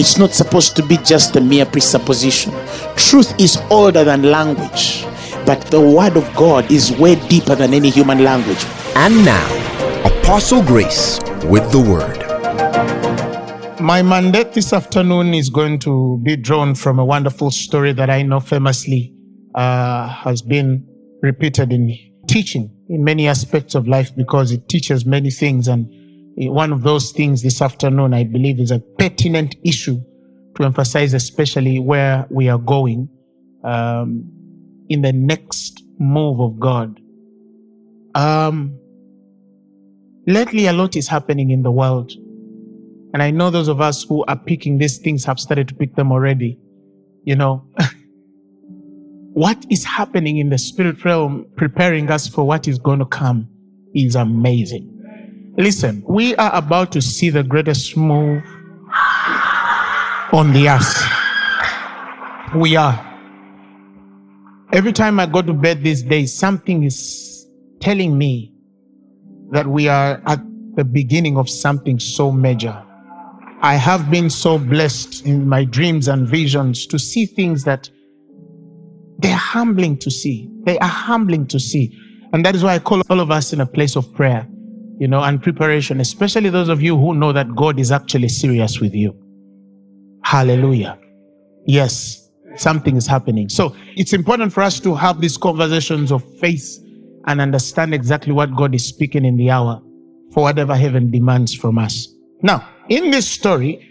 It's not supposed to be just a mere presupposition. Truth is older than language, but the word of God is way deeper than any human language. And now, Apostle Grace with the Word. My mandate this afternoon is going to be drawn from a wonderful story that I know famously uh, has been repeated in teaching in many aspects of life because it teaches many things. And one of those things this afternoon, I believe, is a pertinent issue to emphasize, especially where we are going um, in the next move of God. Um, lately, a lot is happening in the world. And I know those of us who are picking these things have started to pick them already. You know, what is happening in the spirit realm, preparing us for what is going to come, is amazing. Listen, we are about to see the greatest move on the earth. We are. Every time I go to bed these days, something is telling me that we are at the beginning of something so major. I have been so blessed in my dreams and visions to see things that they're humbling to see. They are humbling to see. And that is why I call all of us in a place of prayer, you know, and preparation, especially those of you who know that God is actually serious with you. Hallelujah. Yes, something is happening. So it's important for us to have these conversations of faith and understand exactly what God is speaking in the hour for whatever heaven demands from us. Now, in this story,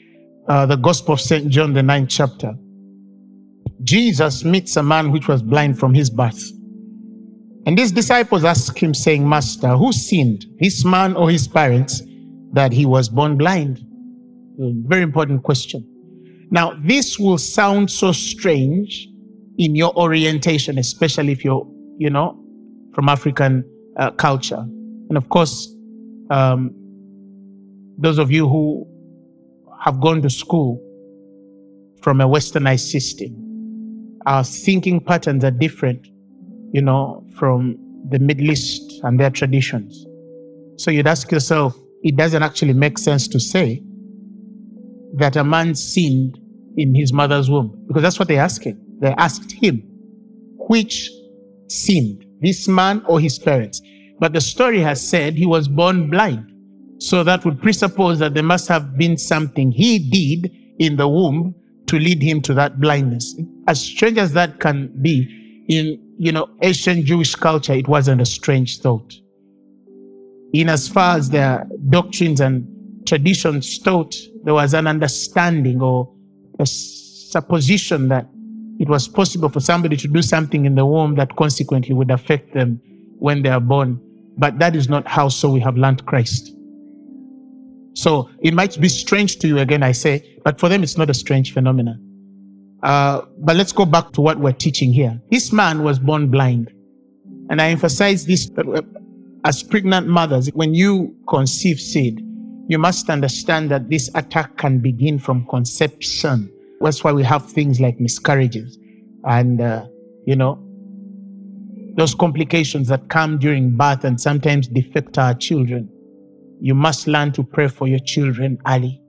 uh, the Gospel of St. John, the ninth chapter, Jesus meets a man which was blind from his birth. And his disciples ask him, saying, Master, who sinned, this man or his parents, that he was born blind? Very important question. Now, this will sound so strange in your orientation, especially if you're, you know, from African uh, culture. And of course, um, those of you who have gone to school from a westernized system, our thinking patterns are different, you know, from the Middle East and their traditions. So you'd ask yourself, it doesn't actually make sense to say that a man sinned in his mother's womb because that's what they asked him. They asked him, which sinned, this man or his parents? But the story has said he was born blind. So that would presuppose that there must have been something he did in the womb to lead him to that blindness. As strange as that can be, in you know ancient Jewish culture, it wasn't a strange thought. In as far as their doctrines and traditions taught, there was an understanding or a supposition that it was possible for somebody to do something in the womb that consequently would affect them when they are born. But that is not how so we have learned Christ. So it might be strange to you again, I say, but for them it's not a strange phenomenon. Uh, but let's go back to what we're teaching here. This man was born blind. And I emphasize this as pregnant mothers, when you conceive seed, you must understand that this attack can begin from conception. That's why we have things like miscarriages and, uh, you know, those complications that come during birth and sometimes defect our children. You must learn to pray for your children early.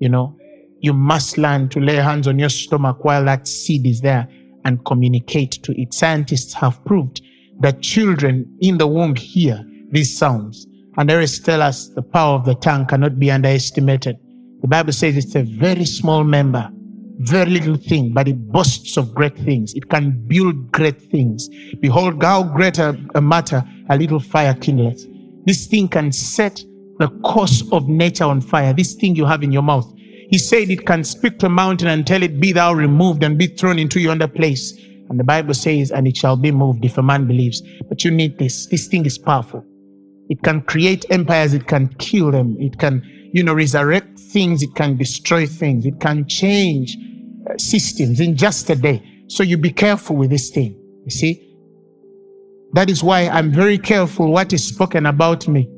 You know, you must learn to lay hands on your stomach while that seed is there and communicate to it. Scientists have proved that children in the womb hear these sounds. And they tell us the power of the tongue cannot be underestimated. The Bible says it's a very small member, very little thing, but it boasts of great things. It can build great things. Behold, how great a, a matter a little fire kindleth. This thing can set the course of nature on fire. This thing you have in your mouth. He said it can speak to a mountain and tell it, Be thou removed and be thrown into yonder place. And the Bible says, And it shall be moved if a man believes. But you need this. This thing is powerful. It can create empires. It can kill them. It can, you know, resurrect things. It can destroy things. It can change uh, systems in just a day. So you be careful with this thing. You see? That is why I'm very careful what is spoken about me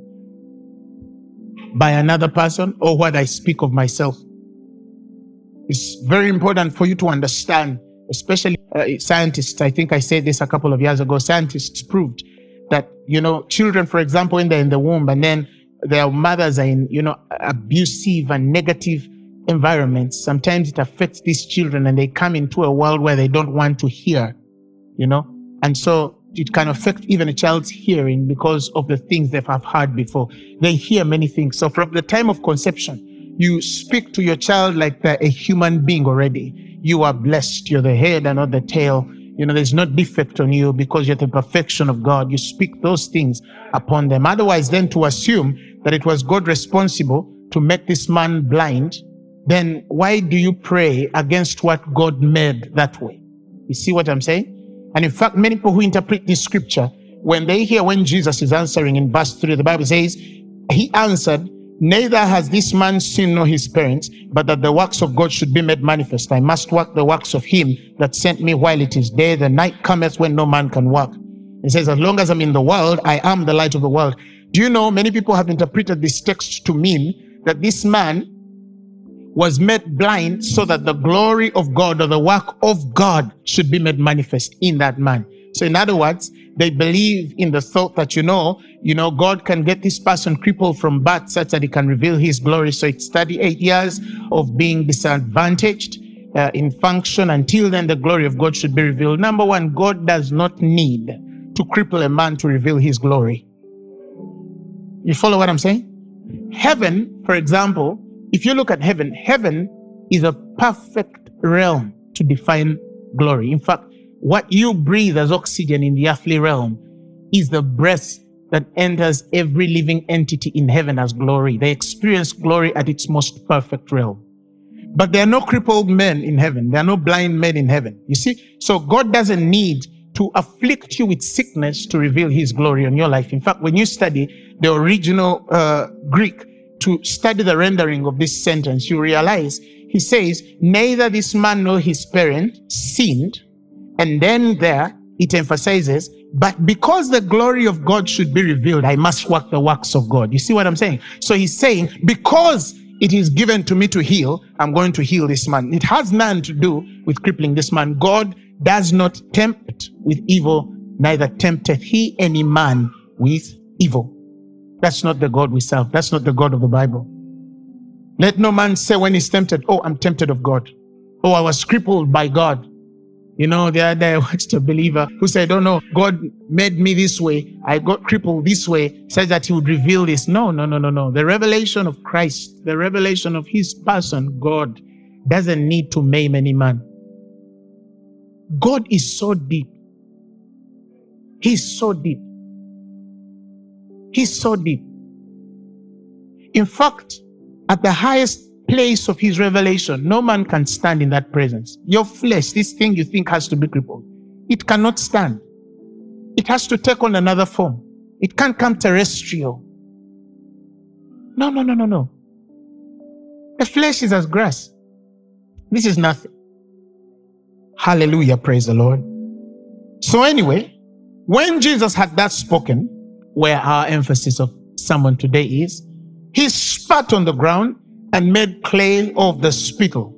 by another person or what I speak of myself. It's very important for you to understand, especially uh, scientists. I think I said this a couple of years ago. Scientists proved that, you know, children, for example, when they're in the womb and then their mothers are in, you know, abusive and negative environments, sometimes it affects these children and they come into a world where they don't want to hear, you know, and so it can affect even a child's hearing because of the things they have heard before. They hear many things. So from the time of conception, you speak to your child like they're a human being already. You are blessed. You're the head and not the tail. You know, there's no defect on you because you're the perfection of God. You speak those things upon them. Otherwise, then to assume that it was God responsible to make this man blind, then why do you pray against what God made that way? You see what I'm saying? And in fact, many people who interpret this scripture, when they hear when Jesus is answering in verse 3, the Bible says, He answered, Neither has this man seen nor his parents, but that the works of God should be made manifest. I must work the works of him that sent me while it is day. The night cometh when no man can work. He says, As long as I'm in the world, I am the light of the world. Do you know many people have interpreted this text to mean that this man was made blind so that the glory of God or the work of God should be made manifest in that man. So in other words, they believe in the thought that, you know, you know, God can get this person crippled from birth such that he can reveal his glory. So it's 38 years of being disadvantaged uh, in function. Until then, the glory of God should be revealed. Number one, God does not need to cripple a man to reveal his glory. You follow what I'm saying? Heaven, for example, if you look at heaven, heaven is a perfect realm to define glory. In fact, what you breathe as oxygen in the earthly realm is the breath that enters every living entity in heaven as glory. They experience glory at its most perfect realm. But there are no crippled men in heaven. There are no blind men in heaven. You see? So God doesn't need to afflict you with sickness to reveal his glory on your life. In fact, when you study the original uh, Greek to study the rendering of this sentence, you realize he says, neither this man nor his parent sinned. And then there it emphasizes, but because the glory of God should be revealed, I must work the works of God. You see what I'm saying? So he's saying, because it is given to me to heal, I'm going to heal this man. It has nothing to do with crippling this man. God does not tempt with evil, neither tempteth he any man with evil. That's not the God we serve. That's not the God of the Bible. Let no man say when he's tempted, Oh, I'm tempted of God. Oh, I was crippled by God. You know, the other day I watched a believer who said, Oh no, God made me this way. I got crippled this way, said that he would reveal this. No, no, no, no, no. The revelation of Christ, the revelation of his person, God, doesn't need to maim any man. God is so deep. He's so deep. He's so deep. In fact, at the highest place of his revelation, no man can stand in that presence. Your flesh, this thing you think has to be crippled, it cannot stand. It has to take on another form. It can't come terrestrial. No, no, no, no, no. The flesh is as grass. This is nothing. Hallelujah. Praise the Lord. So, anyway, when Jesus had that spoken, where our emphasis of someone today is, he spat on the ground and made clay of the spittle.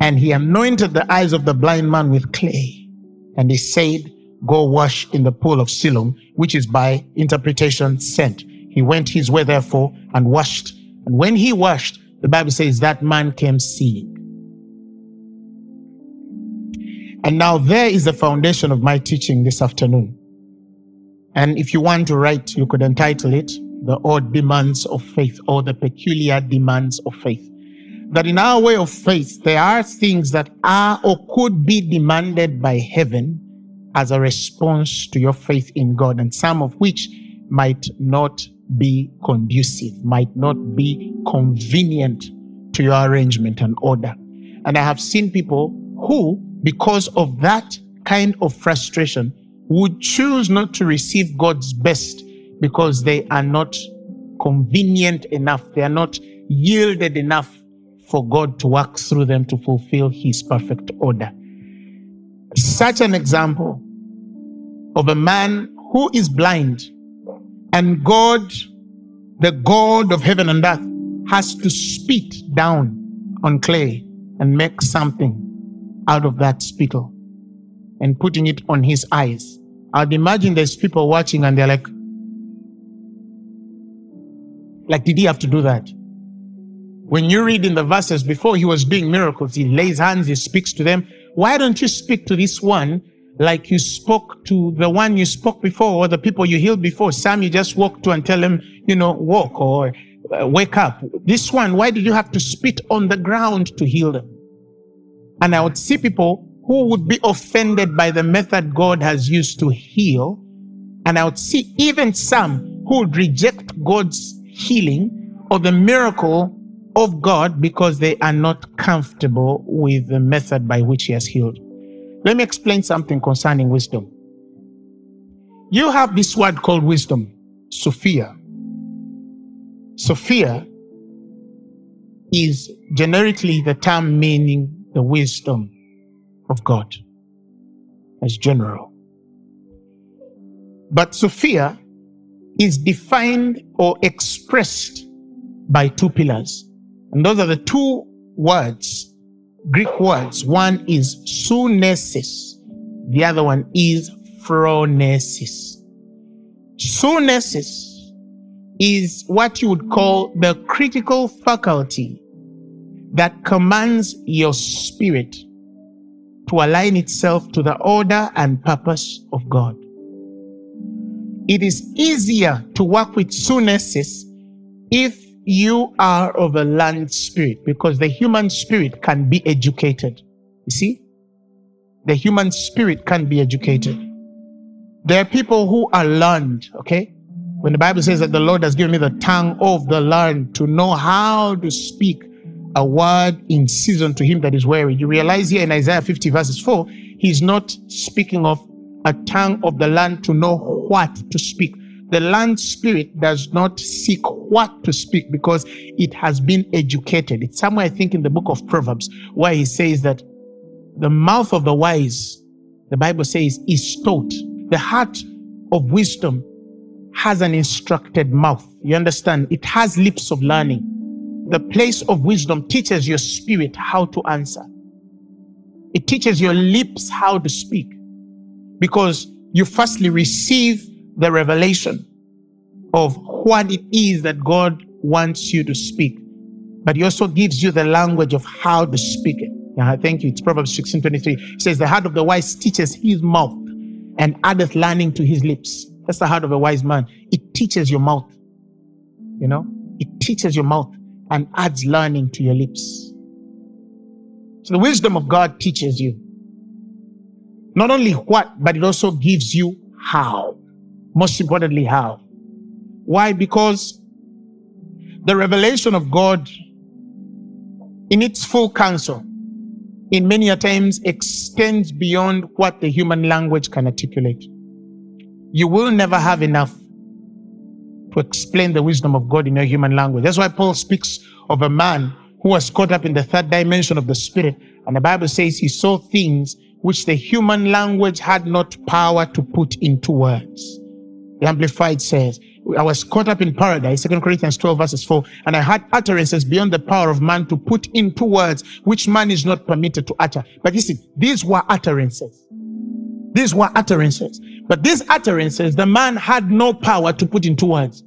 And he anointed the eyes of the blind man with clay. And he said, Go wash in the pool of Siloam, which is by interpretation sent. He went his way, therefore, and washed. And when he washed, the Bible says that man came seeing. And now there is the foundation of my teaching this afternoon. And if you want to write, you could entitle it The Odd Demands of Faith or The Peculiar Demands of Faith. That in our way of faith, there are things that are or could be demanded by heaven as a response to your faith in God, and some of which might not be conducive, might not be convenient to your arrangement and order. And I have seen people who because of that kind of frustration, would choose not to receive God's best because they are not convenient enough, they are not yielded enough for God to work through them to fulfill his perfect order. Such an example of a man who is blind and God, the God of heaven and earth, has to spit down on clay and make something out of that spittle and putting it on his eyes. I'd imagine there's people watching and they're like, like, did he have to do that? When you read in the verses before he was doing miracles, he lays hands, he speaks to them. Why don't you speak to this one like you spoke to the one you spoke before or the people you healed before? Some you just walk to and tell them, you know, walk or uh, wake up. This one, why did you have to spit on the ground to heal them? And I would see people who would be offended by the method God has used to heal. And I would see even some who would reject God's healing or the miracle of God because they are not comfortable with the method by which He has healed. Let me explain something concerning wisdom. You have this word called wisdom, Sophia. Sophia is generically the term meaning the wisdom of God as general. But Sophia is defined or expressed by two pillars. And those are the two words, Greek words. One is sunesis, the other one is phronesis. Sunesis is what you would call the critical faculty that commands your spirit to align itself to the order and purpose of God. It is easier to work with sunesis if you are of a learned spirit because the human spirit can be educated. You see? The human spirit can be educated. There are people who are learned, okay? When the Bible says that the Lord has given me the tongue of the learned to know how to speak a word in season to him that is weary. You realize here in Isaiah 50 verses 4, he's not speaking of a tongue of the land to know what to speak. The land spirit does not seek what to speak because it has been educated. It's somewhere, I think, in the book of Proverbs, where he says that the mouth of the wise, the Bible says, is taught. The heart of wisdom has an instructed mouth. You understand? It has lips of learning the place of wisdom teaches your spirit how to answer. It teaches your lips how to speak because you firstly receive the revelation of what it is that God wants you to speak, but He also gives you the language of how to speak it. Yeah, thank you. It's Proverbs 16 23. It says, The heart of the wise teaches his mouth and addeth learning to his lips. That's the heart of a wise man. It teaches your mouth. You know, it teaches your mouth and adds learning to your lips. So the wisdom of God teaches you not only what, but it also gives you how. Most importantly, how. Why? Because the revelation of God in its full counsel in many a times extends beyond what the human language can articulate. You will never have enough to explain the wisdom of God in your human language. That's why Paul speaks of a man who was caught up in the third dimension of the spirit. And the Bible says he saw things which the human language had not power to put into words. The Amplified says, I was caught up in paradise, 2 Corinthians 12 verses 4, and I had utterances beyond the power of man to put into words which man is not permitted to utter. But you see, these were utterances. These were utterances. But these utterances, the man had no power to put into words.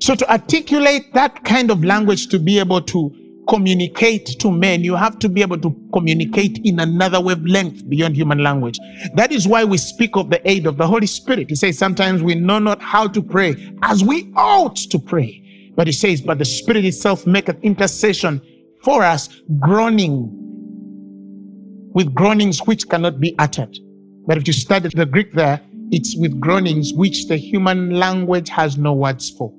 So to articulate that kind of language to be able to communicate to men, you have to be able to communicate in another wavelength beyond human language. That is why we speak of the aid of the Holy Spirit. He says, sometimes we know not how to pray as we ought to pray. But he says, but the Spirit itself maketh intercession for us, groaning with groanings which cannot be uttered. But if you study the Greek there, it's with groanings which the human language has no words for.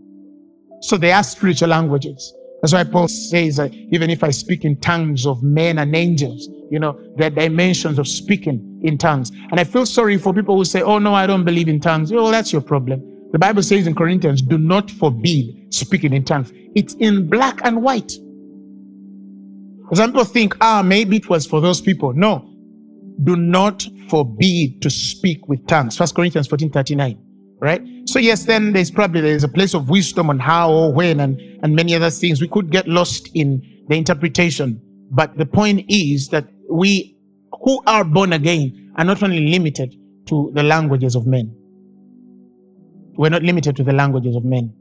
So they are spiritual languages. That's why Paul says that even if I speak in tongues of men and angels, you know, are dimensions of speaking in tongues. And I feel sorry for people who say, oh no, I don't believe in tongues. Oh, that's your problem. The Bible says in Corinthians, do not forbid speaking in tongues. It's in black and white. Some people think, ah, maybe it was for those people. No. Do not forbid to speak with tongues. First Corinthians 14 39. Right? So, yes, then there's probably there's a place of wisdom on how or when and, and many other things. We could get lost in the interpretation. But the point is that we who are born again are not only limited to the languages of men. We're not limited to the languages of men.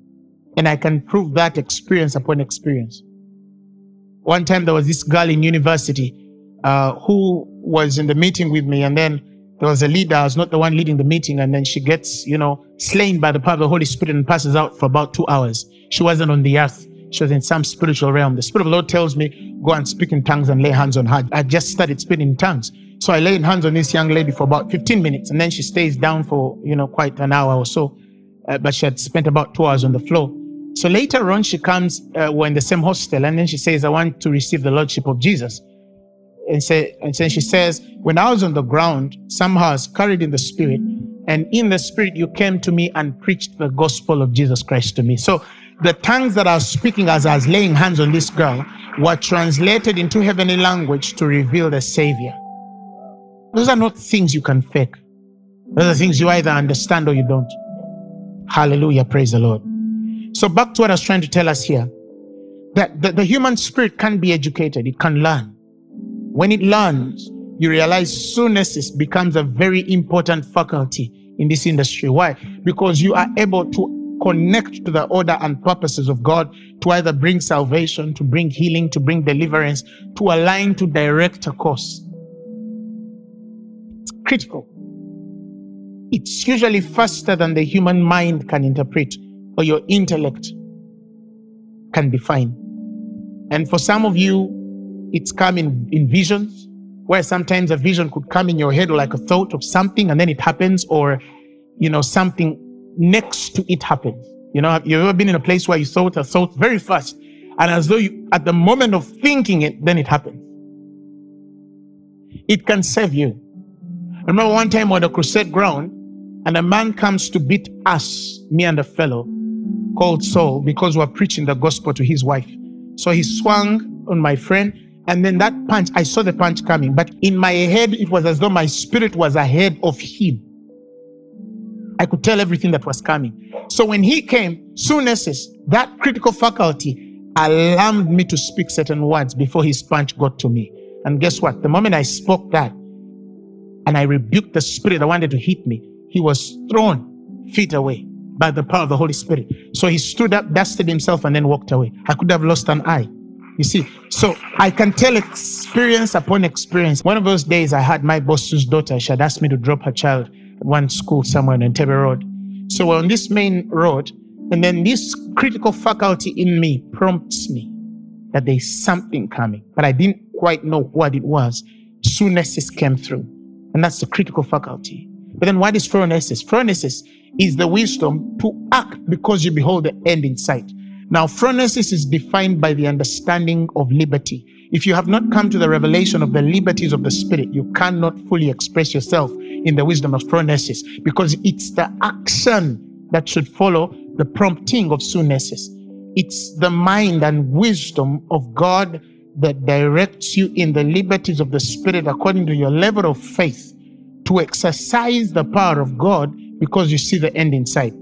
And I can prove that experience upon experience. One time there was this girl in university uh, who was in the meeting with me, and then was a leader. I was not the one leading the meeting, and then she gets, you know, slain by the power of the Holy Spirit and passes out for about two hours. She wasn't on the earth. She was in some spiritual realm. The Spirit of the Lord tells me, go and speak in tongues and lay hands on her. I just started speaking in tongues. So I laid hands on this young lady for about 15 minutes, and then she stays down for, you know, quite an hour or so. Uh, but she had spent about two hours on the floor. So later on, she comes, uh, we're in the same hostel, and then she says, I want to receive the Lordship of Jesus. And, say, and then she says, When I was on the ground, somehow I was carried in the Spirit, and in the Spirit, you came to me and preached the gospel of Jesus Christ to me. So the tongues that I was speaking as I was laying hands on this girl were translated into heavenly language to reveal the Savior. Those are not things you can fake. Those are things you either understand or you don't. Hallelujah. Praise the Lord. So back to what I was trying to tell us here. That the, the human spirit can be educated. It can learn. When it learns, you realize sunesis becomes a very important faculty in this industry. Why? Because you are able to connect to the order and purposes of God to either bring salvation, to bring healing, to bring deliverance, to align to direct a course. It's critical. It's usually faster than the human mind can interpret or your intellect can define. And for some of you, it's come in, in visions, where sometimes a vision could come in your head like a thought of something and then it happens, or, you know, something next to it happens. You know, have you ever been in a place where you thought a thought very fast, and as though you, at the moment of thinking it, then it happens? It can save you. I remember one time on the crusade ground, and a man comes to beat us, me and a fellow, called Saul because we were preaching the gospel to his wife. So he swung on my friend, and then that punch, I saw the punch coming, but in my head, it was as though my spirit was ahead of him. I could tell everything that was coming. So when he came, soon as that critical faculty alarmed me to speak certain words before his punch got to me. And guess what? The moment I spoke that, and I rebuked the spirit that wanted to hit me, he was thrown feet away by the power of the Holy Spirit. So he stood up, dusted himself, and then walked away. I could have lost an eye. You see, so I can tell experience upon experience. One of those days, I had my boss's daughter. She had asked me to drop her child at one school somewhere on Entebbe Road. So we're on this main road, and then this critical faculty in me prompts me that there's something coming, but I didn't quite know what it was. Sunesis came through, and that's the critical faculty. But then what is phronesis? Phronesis is the wisdom to act because you behold the end in sight. Now, phronesis is defined by the understanding of liberty. If you have not come to the revelation of the liberties of the Spirit, you cannot fully express yourself in the wisdom of phronesis because it's the action that should follow the prompting of sunesis. It's the mind and wisdom of God that directs you in the liberties of the Spirit according to your level of faith to exercise the power of God because you see the end in sight.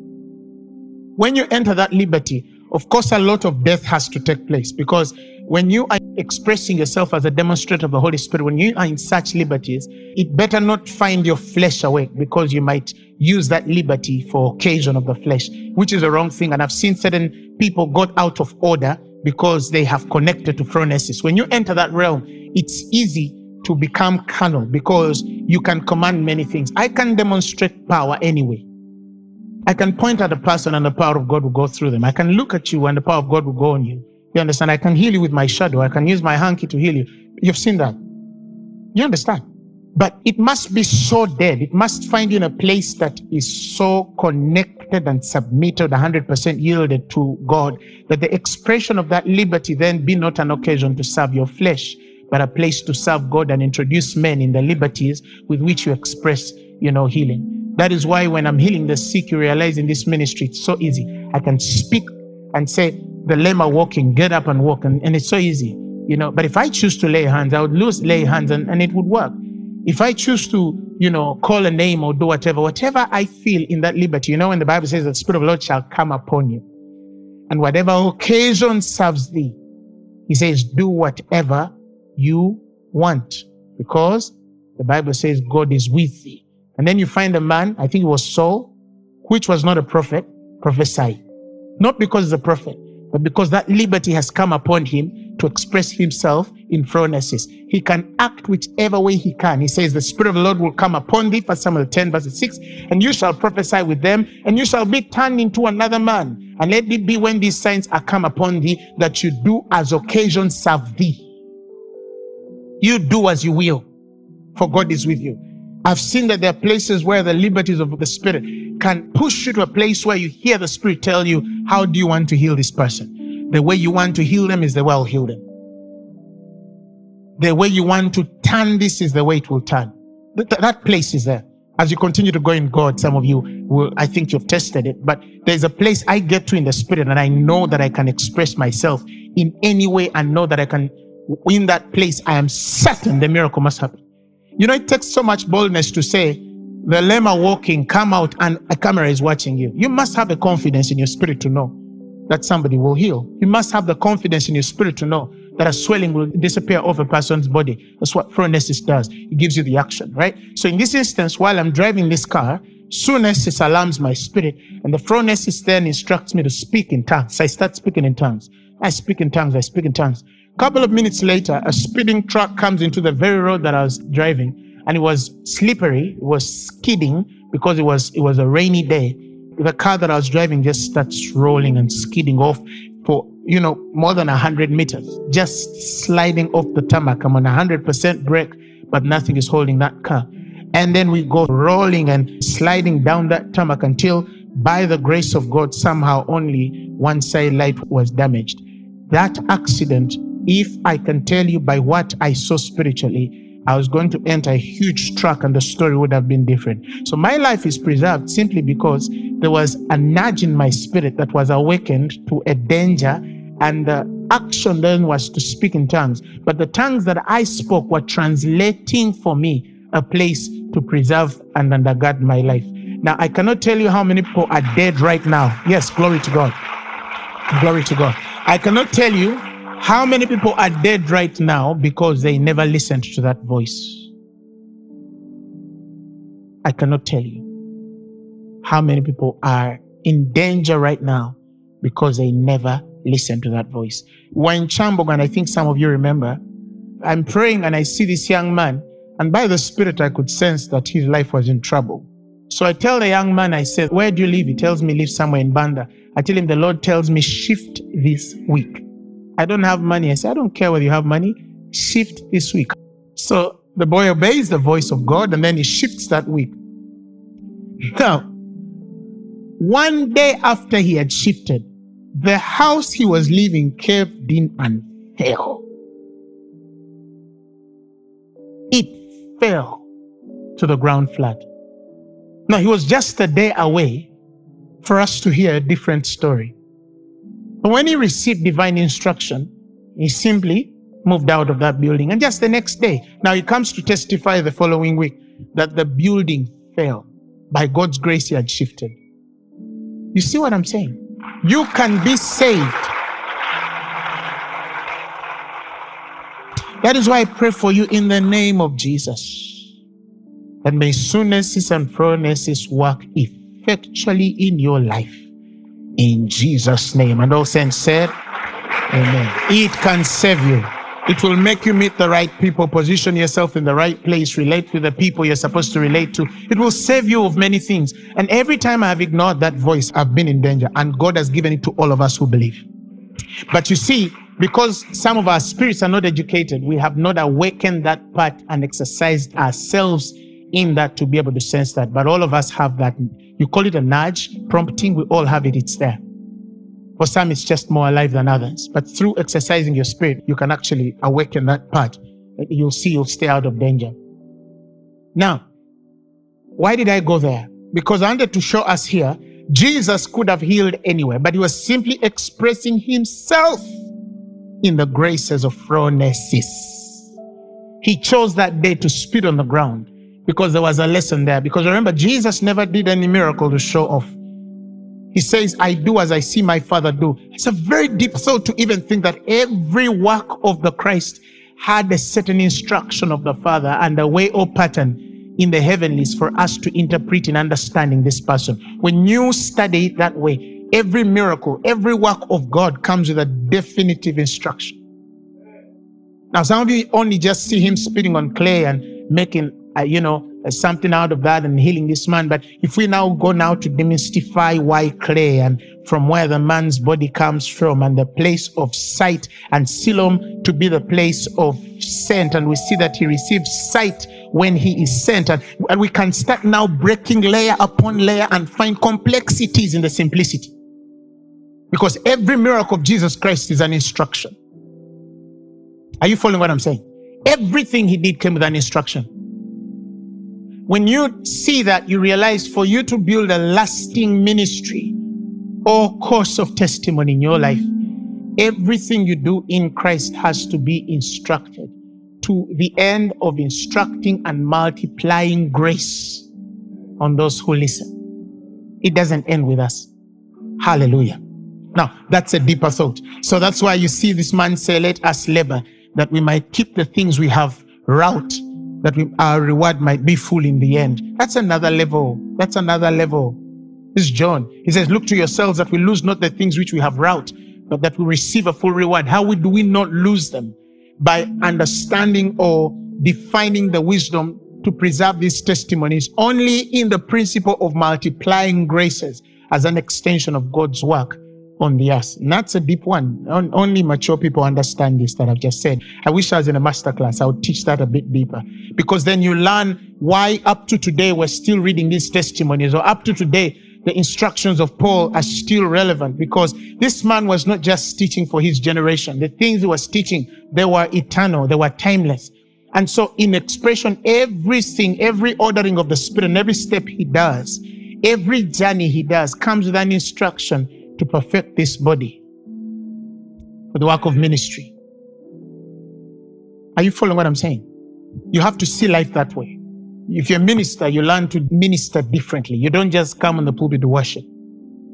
When you enter that liberty, of course, a lot of death has to take place because when you are expressing yourself as a demonstrator of the Holy Spirit, when you are in such liberties, it better not find your flesh awake because you might use that liberty for occasion of the flesh, which is a wrong thing. And I've seen certain people got out of order because they have connected to phronesis. When you enter that realm, it's easy to become carnal because you can command many things. I can demonstrate power anyway. I can point at a person and the power of God will go through them. I can look at you and the power of God will go on you. You understand? I can heal you with my shadow. I can use my hanky to heal you. You've seen that. You understand? But it must be so dead. It must find you in a place that is so connected and submitted, 100% yielded to God, that the expression of that liberty then be not an occasion to serve your flesh, but a place to serve God and introduce men in the liberties with which you express, you know, healing. That is why when I'm healing the sick, you realize in this ministry, it's so easy. I can speak and say, the lame are walking, get up and walk. And, and it's so easy. You know, but if I choose to lay hands, I would lose lay hands and, and it would work. If I choose to, you know, call a name or do whatever, whatever I feel in that liberty, you know, when the Bible says the Spirit of the Lord shall come upon you, and whatever occasion serves thee, he says, do whatever you want, because the Bible says God is with thee. And then you find a man, I think it was Saul, which was not a prophet, prophesy. Not because he's a prophet, but because that liberty has come upon him to express himself in phronesis. He can act whichever way he can. He says, The Spirit of the Lord will come upon thee, for Samuel 10, verse 6, and you shall prophesy with them, and you shall be turned into another man. And let it be when these signs are come upon thee that you do as occasion serve thee. You do as you will, for God is with you. I've seen that there are places where the liberties of the Spirit can push you to a place where you hear the Spirit tell you, How do you want to heal this person? The way you want to heal them is the way I'll heal them. The way you want to turn this is the way it will turn. Th- that place is there. As you continue to go in God, some of you will, I think you've tested it, but there's a place I get to in the Spirit and I know that I can express myself in any way and know that I can, in that place, I am certain the miracle must happen. You know, it takes so much boldness to say, the lame are walking, come out, and a camera is watching you. You must have the confidence in your spirit to know that somebody will heal. You must have the confidence in your spirit to know that a swelling will disappear off a person's body. That's what phronesis does. It gives you the action, right? So in this instance, while I'm driving this car, phronesis alarms my spirit, and the phronesis then instructs me to speak in tongues. I start speaking in tongues. I speak in tongues. I speak in tongues. Couple of minutes later, a speeding truck comes into the very road that I was driving, and it was slippery. It was skidding because it was it was a rainy day. The car that I was driving just starts rolling and skidding off for you know more than hundred meters, just sliding off the tarmac. I'm on hundred percent brake, but nothing is holding that car. And then we go rolling and sliding down that tarmac until, by the grace of God, somehow only one side light was damaged. That accident if I can tell you by what I saw spiritually, I was going to enter a huge truck and the story would have been different. So my life is preserved simply because there was a nudge in my spirit that was awakened to a danger and the action then was to speak in tongues. But the tongues that I spoke were translating for me a place to preserve and undergird my life. Now, I cannot tell you how many people are dead right now. Yes, glory to God. Glory to God. I cannot tell you how many people are dead right now because they never listened to that voice? I cannot tell you how many people are in danger right now because they never listened to that voice. We're in Kyambogo, and I think some of you remember. I'm praying and I see this young man, and by the Spirit, I could sense that his life was in trouble. So I tell the young man, I said, Where do you live? He tells me, live somewhere in Banda. I tell him, The Lord tells me, shift this week. I don't have money. I say, I don't care whether you have money. Shift this week. So the boy obeys the voice of God and then he shifts that week. Now, one day after he had shifted, the house he was living caved in and fell. It fell to the ground flat. Now, he was just a day away for us to hear a different story. When he received divine instruction, he simply moved out of that building. And just the next day, now he comes to testify the following week that the building fell. By God's grace, he had shifted. You see what I'm saying? You can be saved. That is why I pray for you in the name of Jesus. That may sunesis and phronesis work effectually in your life in Jesus' name. And all saints said, Amen. It can save you. It will make you meet the right people, position yourself in the right place, relate to the people you're supposed to relate to. It will save you of many things. And every time I have ignored that voice, I've been in danger. And God has given it to all of us who believe. But you see, because some of our spirits are not educated, we have not awakened that part and exercised ourselves in that to be able to sense that. But all of us have that. You call it a nudge, prompting, we all have it, it's there. For some, it's just more alive than others. But through exercising your spirit, you can actually awaken that part. You'll see you'll stay out of danger. Now, why did I go there? Because I wanted to show us here, Jesus could have healed anywhere, but he was simply expressing himself in the graces of phronesis. He chose that day to spit on the ground because there was a lesson there. Because remember, Jesus never did any miracle to show off. He says, I do as I see my Father do. It's a very deep thought to even think that every work of the Christ had a certain instruction of the Father and a way or pattern in the heavenlies for us to interpret in understanding this person. When you study that way, every miracle, every work of God comes with a definitive instruction. Now, some of you only just see him spitting on clay and making, uh, you know, uh, something out of that and healing this man. But if we now go now to demystify why clay and from where the man's body comes from and the place of sight and Siloam to be the place of sent. And we see that he receives sight when he is sent. And, and we can start now breaking layer upon layer and find complexities in the simplicity. Because every miracle of Jesus Christ is an instruction. Are you following what I'm saying? Everything he did came with an instruction. When you see that, you realize for you to build a lasting ministry or course of testimony in your life, everything you do in Christ has to be instructed to the end of instructing and multiplying grace on those who listen. It doesn't end with us. Hallelujah. Now, that's a deeper thought. So that's why you see this man say, let us labor that we might keep the things we have route, that we, our reward might be full in the end. That's another level. That's another level. This is John. He says, look to yourselves that we lose not the things which we have wrought, but that we receive a full reward. How do we not lose them? By understanding or defining the wisdom to preserve these testimonies only in the principle of multiplying graces as an extension of God's work on the earth. And that's a deep one. Only mature people understand this that I've just said. I wish I was in a masterclass. I would teach that a bit deeper because then you learn why up to today we're still reading these testimonies or up to today the instructions of Paul are still relevant because this man was not just teaching for his generation. The things he was teaching, they were eternal. They were timeless. And so in expression, everything, every ordering of the spirit and every step he does, every journey he does comes with an instruction to perfect this body for the work of ministry. Are you following what I'm saying? You have to see life that way. If you're a minister, you learn to minister differently. You don't just come on the pulpit to worship.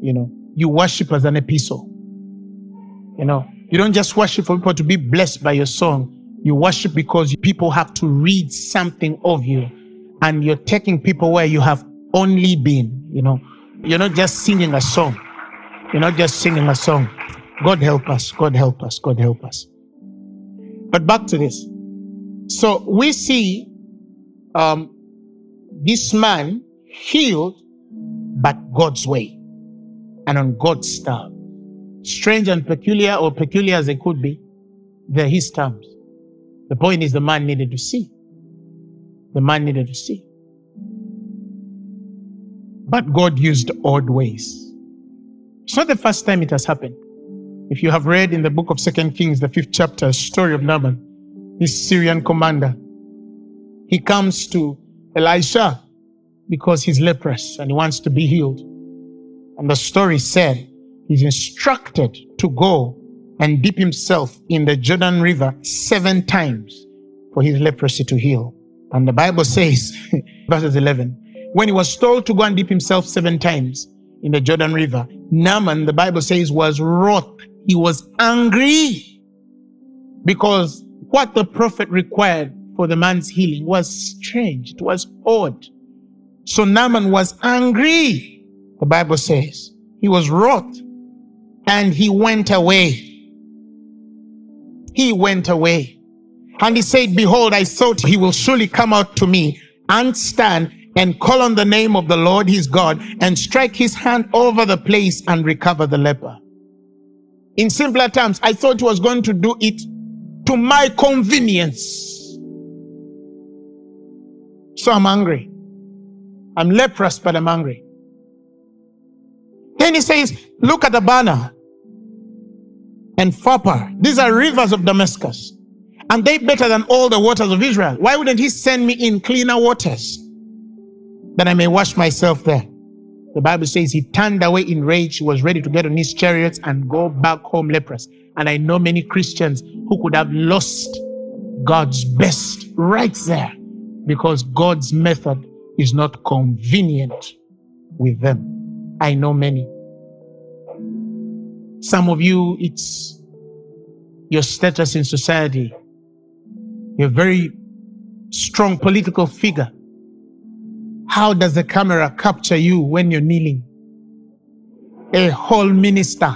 You know, you worship as an epistle. You know, you don't just worship for people to be blessed by your song. You worship because people have to read something of you and you're taking people where you have only been, you know. You're not just singing a song. You're not just singing a song. God help us. God help us. God help us. But back to this. So we see um, this man healed, but God's way and on God's terms. Strange and peculiar, or peculiar as they could be, they're his terms. The point is, the man needed to see. The man needed to see. But God used odd ways. It's not the first time it has happened. If you have read in the book of Second Kings, the fifth chapter, story of Naaman, this Syrian commander, he comes to Elisha because he's leprous and he wants to be healed. And the story said he's instructed to go and dip himself in the Jordan River seven times for his leprosy to heal. And the Bible says, verses 11, when he was told to go and dip himself seven times, in the Jordan River. Naaman, the Bible says, was wroth. He was angry because what the prophet required for the man's healing was strange. It was odd. So Naaman was angry. The Bible says he was wroth and he went away. He went away. And he said, Behold, I thought he will surely come out to me and stand and call on the name of the Lord his God and strike his hand over the place and recover the leper. In simpler terms, I thought he was going to do it to my convenience. So I'm angry. I'm leprous, but I'm angry. Then he says, Look at the Abana and Pharpar. These are rivers of Damascus. And they better than all the waters of Israel. Why wouldn't he send me in cleaner waters? That I may wash myself there. The Bible says he turned away in rage. He was ready to get on his chariots and go back home leprous. And I know many Christians who could have lost God's best right there because God's method is not convenient with them. I know many. Some of you, it's your status in society. You're a very strong political figure. How does the camera capture you when you're kneeling? A whole minister.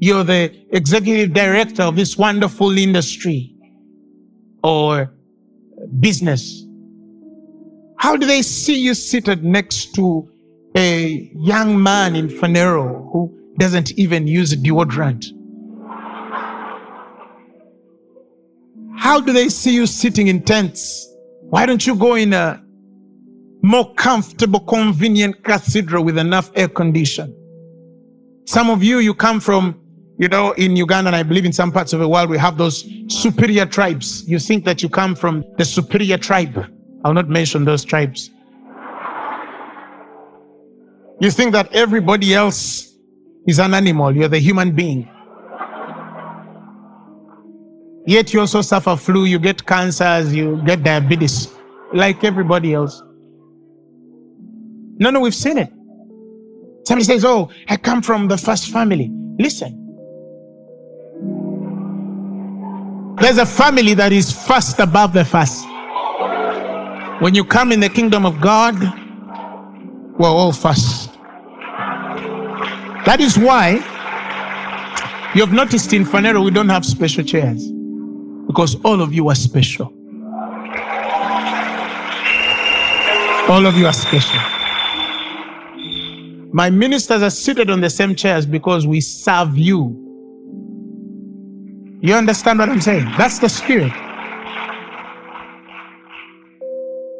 You're the executive director of this wonderful industry or business. How do they see you seated next to a young man in Phaneroo who doesn't even use deodorant? How do they see you sitting in tents? Why don't you go in a more comfortable, convenient cathedral with enough air condition? Some of you, you come from, you know, in Uganda, and I believe in some parts of the world, we have those superior tribes. You think that you come from the superior tribe. I'll not mention those tribes. You think that everybody else is an animal, you're the human being. Yet you also suffer flu, you get cancers, you get diabetes, like everybody else. No, no, we've seen it. Somebody says, Oh, I come from the first family. Listen. There's a family that is first above the first. When you come in the kingdom of God, we're all first. That is why you've noticed in Phaneroo we don't have special chairs because all of you are special. All of you are special. My ministers are seated on the same chairs because we serve you. You understand what I'm saying? That's the spirit.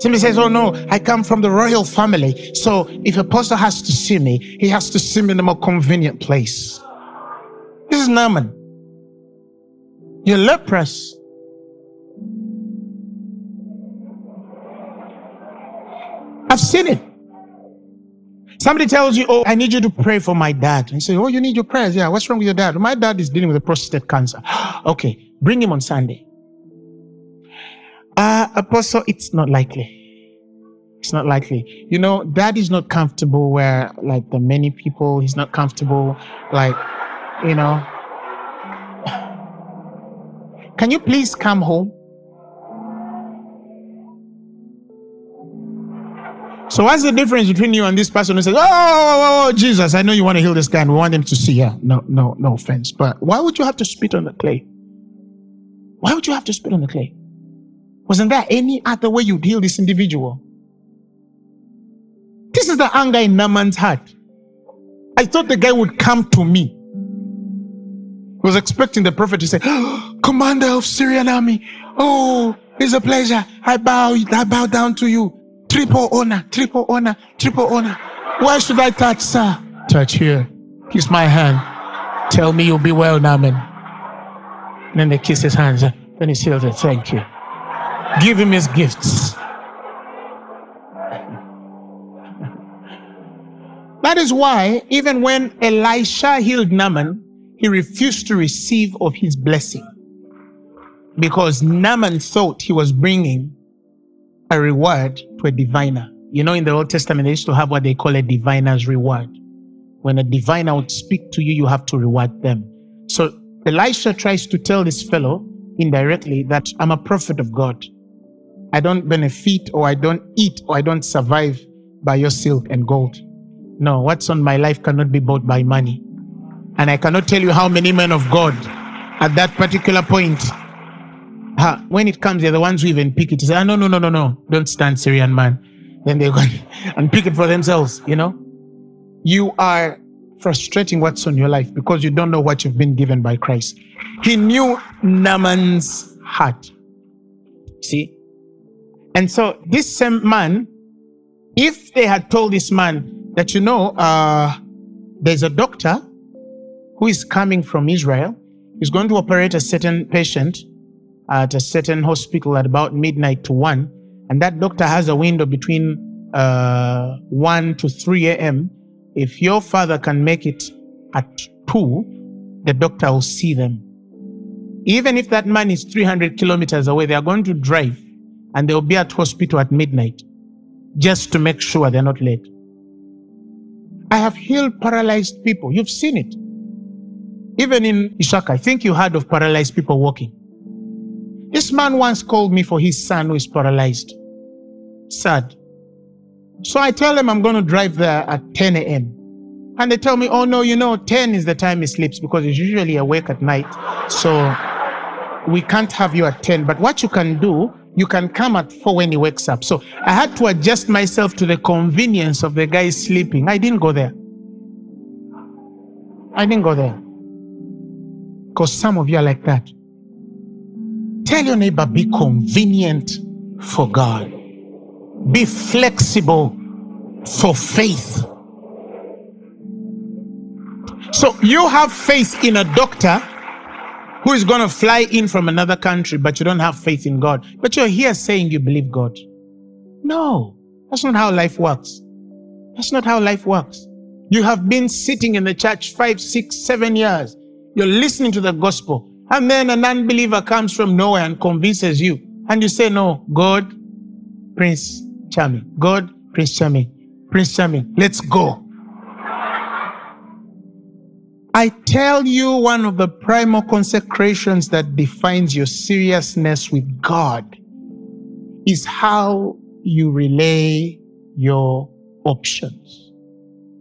Somebody says, Oh no, I come from the royal family. So if a pastor has to see me, he has to see me in a more convenient place. This is Naaman. You're leprous. I've seen it. Somebody tells you, Oh, I need you to pray for my dad. And say, Oh, you need your prayers. Yeah, what's wrong with your dad? My dad is dealing with a prostate cancer. okay, bring him on Sunday. Uh, Apostle, it's not likely. It's not likely. You know, dad is not comfortable where, like, the many people, he's not comfortable. Like, you know. Can you please come home? So what's the difference between you and this person who says, oh, oh, oh, oh, Jesus, I know you want to heal this guy and we want him to see. Yeah, no, no, no offense. But why would you have to spit on the clay? Why would you have to spit on the clay? Wasn't there any other way you'd heal this individual? This is the anger in Naaman's heart. I thought the guy would come to me. He was expecting the prophet to say, oh, Commander of Syrian army, oh, it's a pleasure. I bow, I bow down to you. Triple honor, triple honor, triple honor. Where should I touch, sir? Touch here. Kiss my hand. Tell me you'll be well, Naaman. And then they kiss his hands. Then he says, Thank you. Give him his gifts. That is why, even when Elisha healed Naaman, he refused to receive of his blessing. Because Naaman thought he was bringing a reward to a diviner. You know, in the Old Testament, they used to have what they call a diviner's reward. When a diviner would speak to you, you have to reward them. So Elisha tries to tell this fellow indirectly that I'm a prophet of God. I don't benefit or I don't eat or I don't survive by your silk and gold. No, what's on my life cannot be bought by money. And I cannot tell you how many men of God at that particular point, uh, when it comes, they're the ones who even pick it to say, ah, no, no, no, no, no, don't stand Syrian man. Then they go and pick it for themselves, you know? You are frustrating what's on your life because you don't know what you've been given by Christ. He knew Naaman's heart. See? And so this same man, if they had told this man that, you know, uh, there's a doctor who is coming from Israel, he's going to operate a certain patient at a certain hospital at about midnight to 1, and that doctor has a window between uh, 1 to 3 a.m. If your father can make it at 2, the doctor will see them. Even if that man is 300 kilometers away, they are going to drive and they'll be at hospital at midnight just to make sure they're not late. I have healed paralyzed people. You've seen it. Even in Ishaka, I think you heard of paralyzed people walking. This man once called me for his son who is paralyzed. Sad. So I tell them I'm going to drive there at 10 a.m. And they tell me, oh no, you know, 10 is the time he sleeps because he's usually awake at night. So we can't have you at 10. But what you can do, you can come at 4 when he wakes up. So I had to adjust myself to the convenience of the guy sleeping. I didn't go there. I didn't go there. Because some of you are like that. Tell your neighbor, be convenient for God. Be flexible for faith. So you have faith in a doctor who is going to fly in from another country, but you don't have faith in God. But you're here saying you believe God. No, that's not how life works. That's not how life works. You have been sitting in the church five, six, seven years. You're listening to the gospel. And then an unbeliever comes from nowhere and convinces you. And you say, no, God, Prince Charming. God, Prince Charming. Prince Charming. Let's go. I tell you, one of the primal consecrations that defines your seriousness with God is how you relay your options,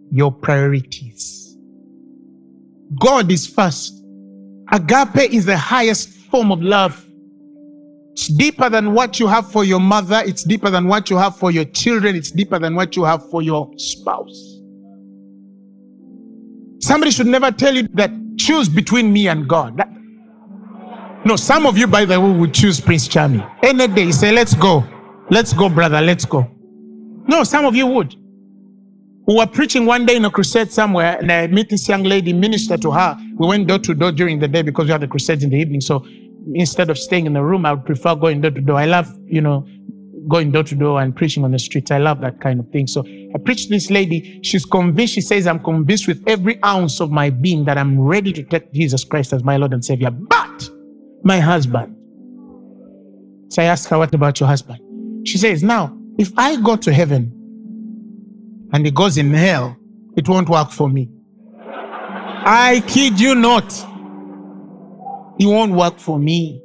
your priorities. God is first. Agape is the highest form of love. It's deeper than what you have for your mother. It's deeper than what you have for your children. It's deeper than what you have for your spouse. Somebody should never tell you that choose between me and God. That, no, some of you, by the way, would choose Prince Charming. Any day, say, let's go. Let's go, brother, let's go. No, some of you would. We were preaching one day in a crusade somewhere, and I met this young lady, minister to her. We went door to door during the day because we had the crusades in the evening. So instead of staying in the room, I would prefer going door to door. I love, you know, going door to door and preaching on the streets. I love that kind of thing. So I preached this lady. She's convinced. She says, I'm convinced with every ounce of my being that I'm ready to take Jesus Christ as my Lord and Savior. But my husband. So I asked her, What about your husband? She says, Now, if I go to heaven and he goes in hell, it won't work for me. I kid you not. It won't work for me.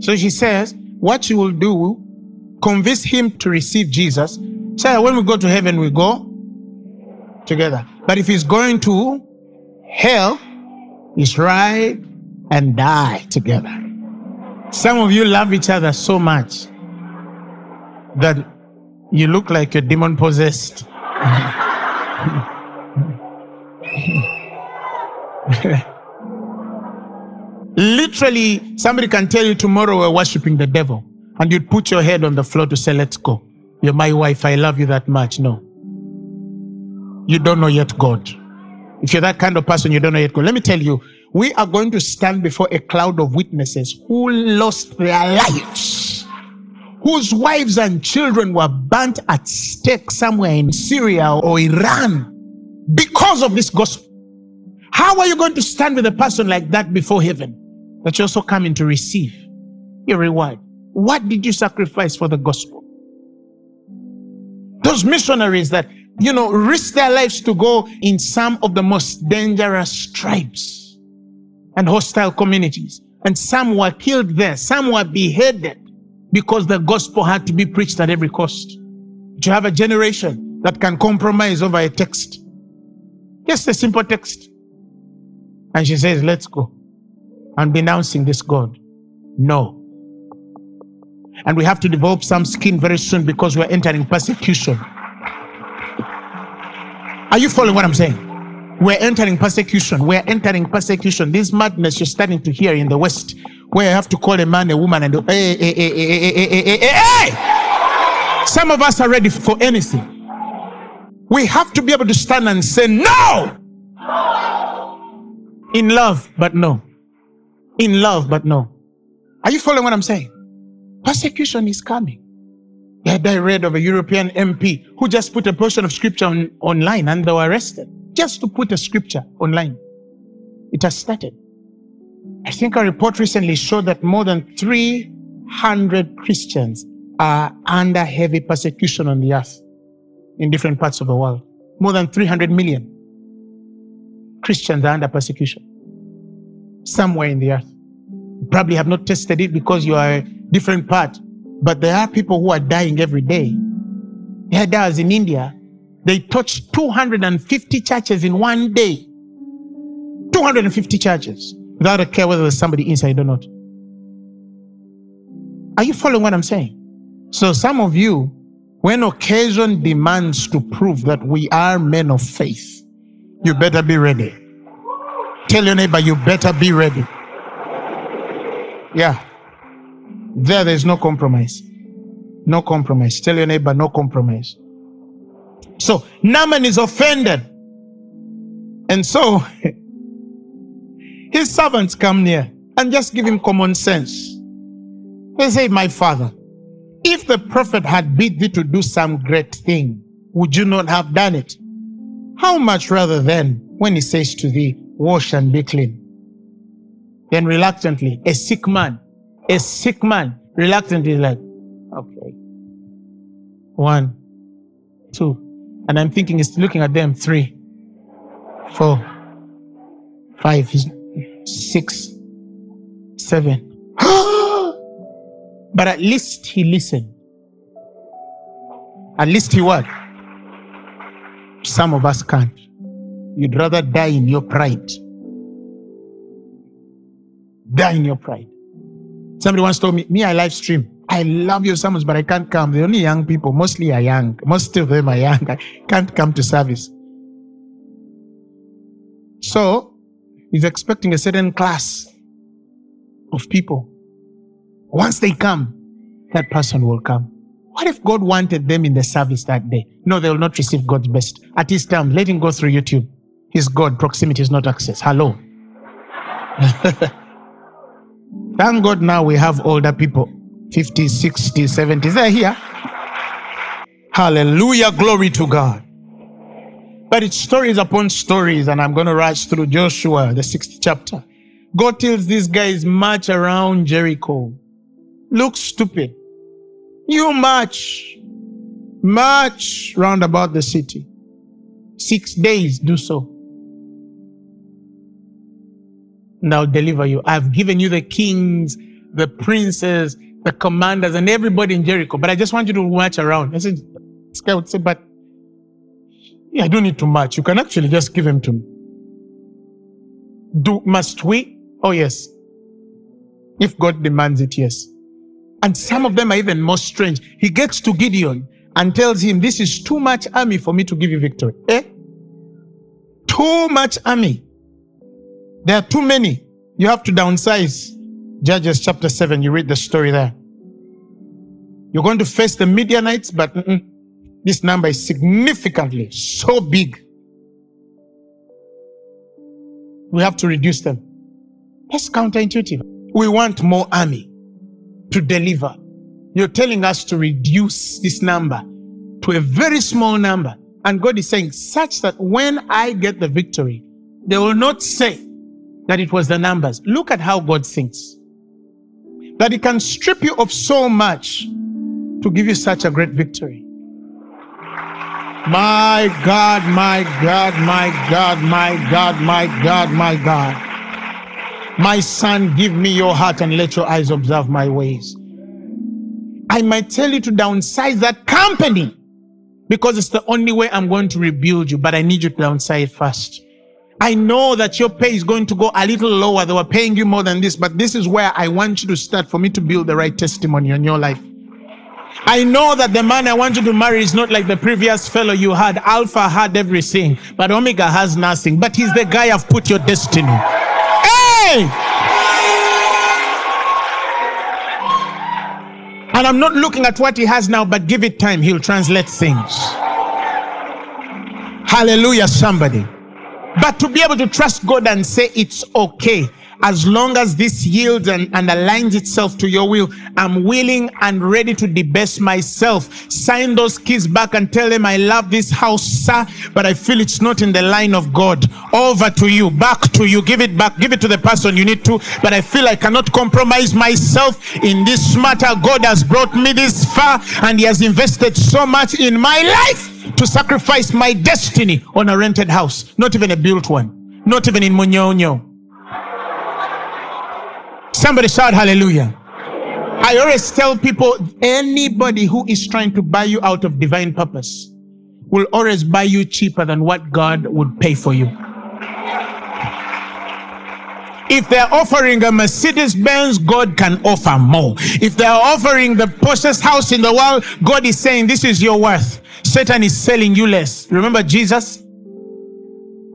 So she says, What you will do convince him to receive Jesus. So when we go to heaven, we go together. But if he's going to hell, he's right and die together. Some of you love each other so much that you look like you're demon possessed. Literally, somebody can tell you tomorrow we're worshiping the devil and you'd put your head on the floor to say, Let's go. You're my wife. I love you that much. No. You don't know yet God. If you're that kind of person, you don't know yet God. Let me tell you, we are going to stand before a cloud of witnesses who lost their lives, whose wives and children were burnt at stake somewhere in Syria or Iran because of this gospel. How are you going to stand with a person like that before heaven that you're also coming to receive your reward? What did you sacrifice for the gospel? Those missionaries that, you know, risked their lives to go in some of the most dangerous tribes and hostile communities. And some were killed there, some were beheaded because the gospel had to be preached at every cost. To have a generation that can compromise over a text. Just a simple text. And she says, Let's go. I'm denouncing this God. No. And we have to develop some skin very soon because we're entering persecution. Are you following what I'm saying? We're entering persecution. We're entering persecution. This madness you're starting to hear in the West, where you have to call a man a woman and hey, hey, hey, hey, hey, hey, hey, hey, hey. Some of us are ready for anything. We have to be able to stand and say no. In love, but no. In love, but no. Are you following what I'm saying? Persecution is coming. I read of a European MP who just put a portion of scripture on, online and they were arrested just to put a scripture online. It has started. I think a report recently showed that more than 300 Christians are under heavy persecution on the earth in different parts of the world. More than 300 million Christians are under persecution somewhere in the earth. You probably have not tested it because you are a different part, but there are people who are dying every day. There are in India. They touched 250 churches in one day. 250 churches without a care whether there's somebody inside or not. Are you following what I'm saying? So some of you, when occasion demands to prove that we are men of faith, you better be ready. Tell your neighbor, you better be ready. Yeah. There, there's no compromise. No compromise. Tell your neighbor, no compromise. So, Naaman is offended. And so, his servants come near and just give him common sense. They say, My father, if the prophet had bid thee to do some great thing, would you not have done it? How much rather then, when he says to thee, Wash and be clean? Then reluctantly, a sick man, a sick man, reluctantly like, okay. One, two. And I'm thinking he's looking at them, three, four, five, six, seven. but at least he listened. At least he what? Some of us can't. You'd rather die in your pride. Die in your pride. Somebody once told me, me, I live stream. I love your sermons, but I can't come. The only young people, mostly are young. Most of them are young. I can't come to service. So, he's expecting a certain class of people. Once they come, that person will come. What if God wanted them in the service that day? No, they will not receive God's best. At his time, let him go through YouTube. He's God. Proximity is not access. Hello. Thank God now we have older people 50, 60, 70. They're here. Hallelujah. Glory to God. But it's stories upon stories, and I'm going to rush through Joshua, the sixth chapter. God tells these guys, march around Jericho. Look stupid. You march. March round about the city. Six days, do so. And I'll deliver you. I've given you the kings, the princes, the commanders, and everybody in Jericho. But I just want you to march around. I said, this guy would say, but I don't need to much. You can actually just give him to me. Do must we? Oh yes. If God demands it, yes. And some of them are even more strange. He gets to Gideon and tells him, This is too much army for me to give you victory. Eh? Too much army. There are too many. You have to downsize. Judges chapter 7, you read the story there. You're going to face the Midianites, but this number is significantly so big. We have to reduce them. That's counterintuitive. We want more army to deliver. You're telling us to reduce this number to a very small number. And God is saying, such that when I get the victory, they will not say that it was the numbers. Look at how God thinks. That He can strip you of so much to give you such a great victory. My God, my God, my God, my God, my God, my God. My son, give me your heart and let your eyes observe my ways. I might tell you to downsize that company because it's the only way I'm going to rebuild you, but I need you to downsize first. I know that your pay is going to go a little lower. They were paying you more than this, but this is where I want you to start for me to build the right testimony on your life. I know that the man I want you to marry is not like the previous fellow you had. Alpha had everything, but Omega has nothing. But he's the guy I've put your destiny. Hey! And I'm not looking at what he has now, but give it time. He'll translate things. Hallelujah, somebody. But to be able to trust God and say it's okay. As long as this yields and, and aligns itself to your will, I'm willing and ready to debase myself. Sign those keys back and tell them, I love this house, sir, but I feel it's not in the line of God. Over to you, back to you. Give it back, give it to the person you need to, but I feel I cannot compromise myself in this matter. God has brought me this far and He has invested so much in my life to sacrifice my destiny on a rented house, not even a built one, not even in Munyonyo. Somebody shout hallelujah. I always tell people anybody who is trying to buy you out of divine purpose will always buy you cheaper than what God would pay for you. If they're offering a Mercedes Benz, God can offer more. If they're offering the poshest house in the world, God is saying, This is your worth. Satan is selling you less. Remember Jesus?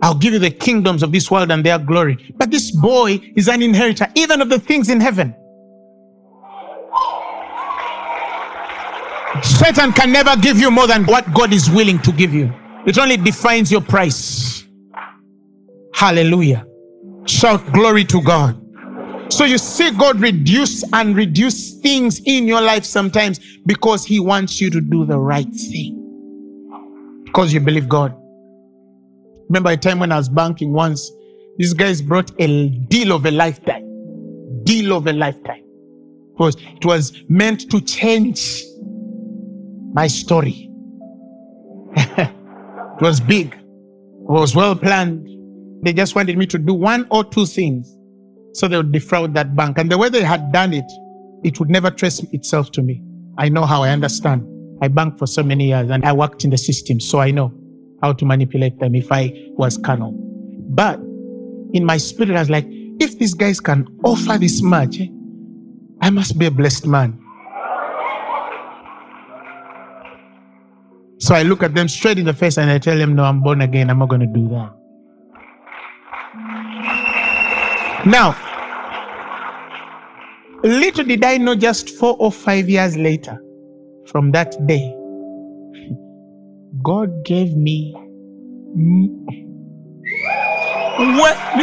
I'll give you the kingdoms of this world and their glory. But this boy is an inheritor, even of the things in heaven. Satan can never give you more than what God is willing to give you. It only defines your price. Hallelujah. Shout glory to God. So you see God reduce and reduce things in your life sometimes because he wants you to do the right thing. Because you believe God. Remember a time when I was banking once, these guys brought a deal of a lifetime. Deal of a lifetime. Because it was meant to change my story. it was big. It was well planned. They just wanted me to do one or two things so they would defraud that bank. And the way they had done it, it would never trace itself to me. I know how I understand. I banked for so many years and I worked in the system, so I know how to manipulate them if I was carnal. But in my spirit, I was like, if these guys can offer this much, I must be a blessed man. So I look at them straight in the face and I tell them, No, I'm born again. I'm not going to do that. Now, little did I know just four or five years later from that day, God gave me.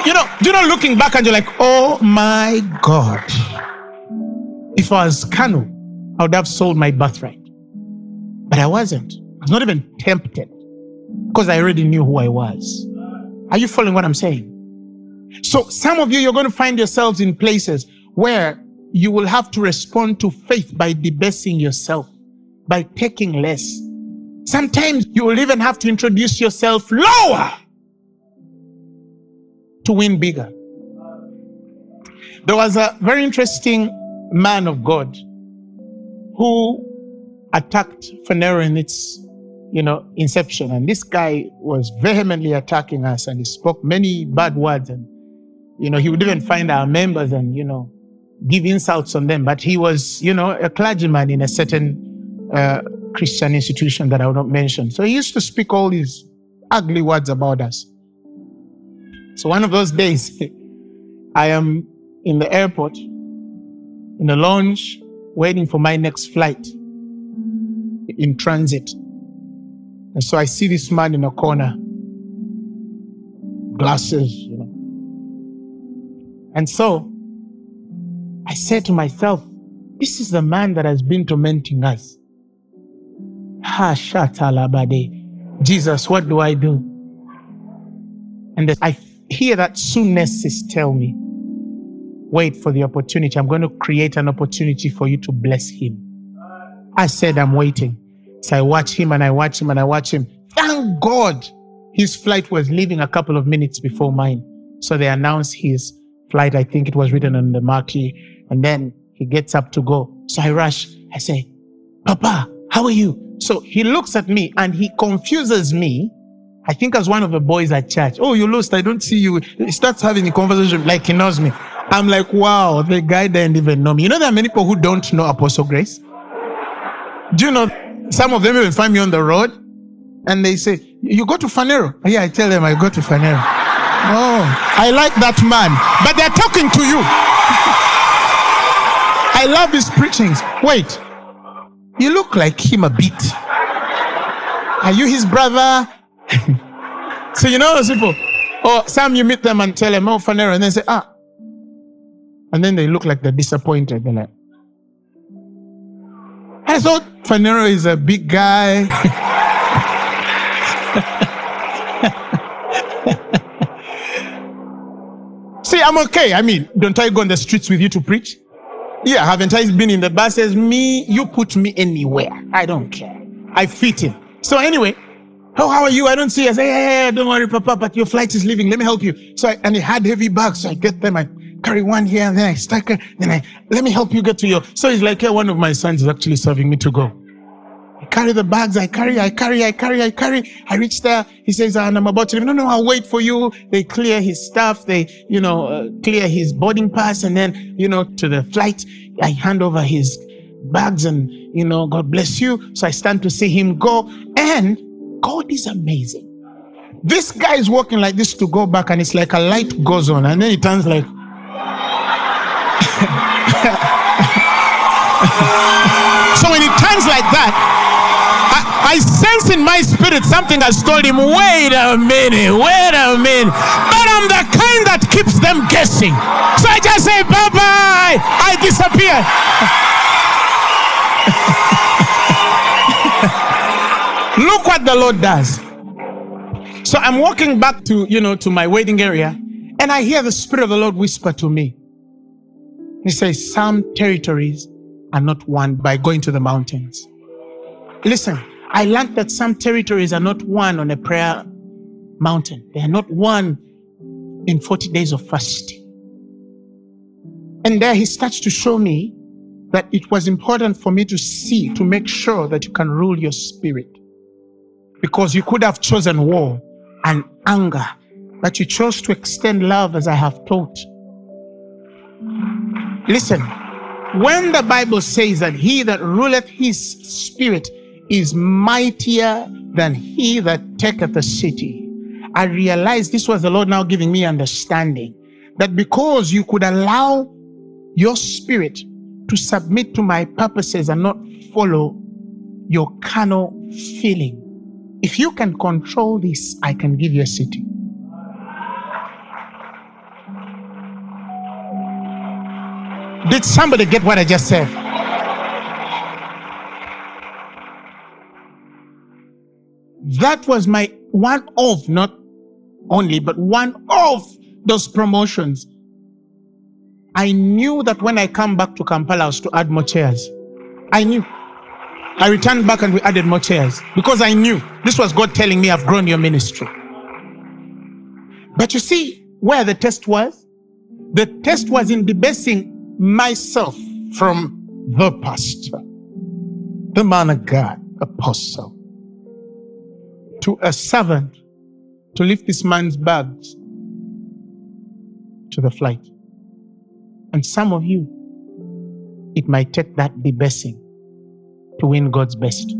You know, you know, looking back and you're like, oh my God. If I was carnal, I would have sold my birthright. But I wasn't. I was not even tempted because I already knew who I was. Are you following what I'm saying? So some of you, you're going to find yourselves in places where you will have to respond to faith by debasing yourself, by taking less. Sometimes you will even have to introduce yourself lower to win bigger. There was a very interesting man of God who attacked Phaneroo in its, you know, inception. And this guy was vehemently attacking us and he spoke many bad words. And, you know, he would even find our members and, you know, give insults on them. But he was, you know, a clergyman in a certain uh, Christian institution that I will not mention. So he used to speak all these ugly words about us. So one of those days, I am in the airport, in the lounge, waiting for my next flight in transit. And so I see this man in a corner, glasses, you know. And so I said to myself, this is the man that has been tormenting us. Jesus, what do I do? And I hear that Sunesis tell me, wait for the opportunity. I'm going to create an opportunity for you to bless him. I said, I'm waiting. So I watch him and I watch him and I watch him. Thank God his flight was leaving a couple of minutes before mine. So they announced his flight. I think it was written on the marquee. And then he gets up to go. So I rush. I say, Papa, how are you? So he looks at me and he confuses me. I think as one of the boys at church. Oh, you lost. I don't see you. He starts having a conversation like he knows me. I'm like, wow, the guy didn't even know me. You know, there are many people who don't know Apostle Grace. Do you know some of them even find me on the road and they say, You go to Phaneroo? Yeah, I tell them I go to Phaneroo. oh, I like that man. But they're talking to you. I love his preachings. Wait, you look like him a bit. Are you his brother? so you know those people. Or some you meet them and tell them, oh, Phaneroo, and they say, ah, And then they look like they're disappointed. They're like, I thought Phaneroo is a big guy. See, I'm okay. I mean, don't I go on the streets with you to preach? Yeah, haven't I been in the bus? Says Me, you put me anywhere. I don't care. I fit in. So anyway, oh, how are you? I don't see you. I say, don't worry, Papa, but your flight is leaving. Let me help you. So I, and he had heavy bags. So I get them. I carry one here and then I stack it. Then I, let me help you get to your. So he's like, one of my sons is actually serving me to go. Carry the bags. I carry, I carry, I carry, I carry. I reach there. He says, and I'm about to leave. No, no, I'll wait for you. They clear his stuff. They, you know, uh, clear his boarding pass and then, you know, to the flight. I hand over his bags and, you know, God bless you. So I stand to see him go. And God is amazing. This guy is walking like this to go back and it's like a light goes on and then it turns like, so when it turns like that, I, sense in my spirit something has told him, wait a minute, wait a minute. But I'm the kind that keeps them guessing. So I just say, bye bye. I disappear. Look what the Lord does. So I'm walking back to, you know, to my waiting area and I hear the Spirit of the Lord whisper to me. He says, Some territories are not won by going to the mountains. Listen, I learned that some territories are not won on a prayer mountain, they are not won in 40 days of fasting. And there he starts to show me that it was important for me to see, to make sure that you can rule your spirit. Because you could have chosen war and anger, but you chose to extend love as I have taught. Listen, when the Bible says that he that ruleth his spirit is mightier than he that taketh the city, I realized this was the Lord now giving me understanding that because you could allow your spirit to submit to my purposes and not follow your carnal feeling. If you can control this, I can give you a city. Did somebody get what I just said? That was my one of, not only, but one of those promotions. I knew that when I come back to Kampala, I was to add more chairs. I knew. I returned back and we added more chairs because I knew this was God telling me I've grown your ministry. But you see where the test was? The test was in debasing myself from the pastor, the man of God, apostle, to a servant to lift this man's bags to the flight. And some of you, it might take that debasing to win God's best.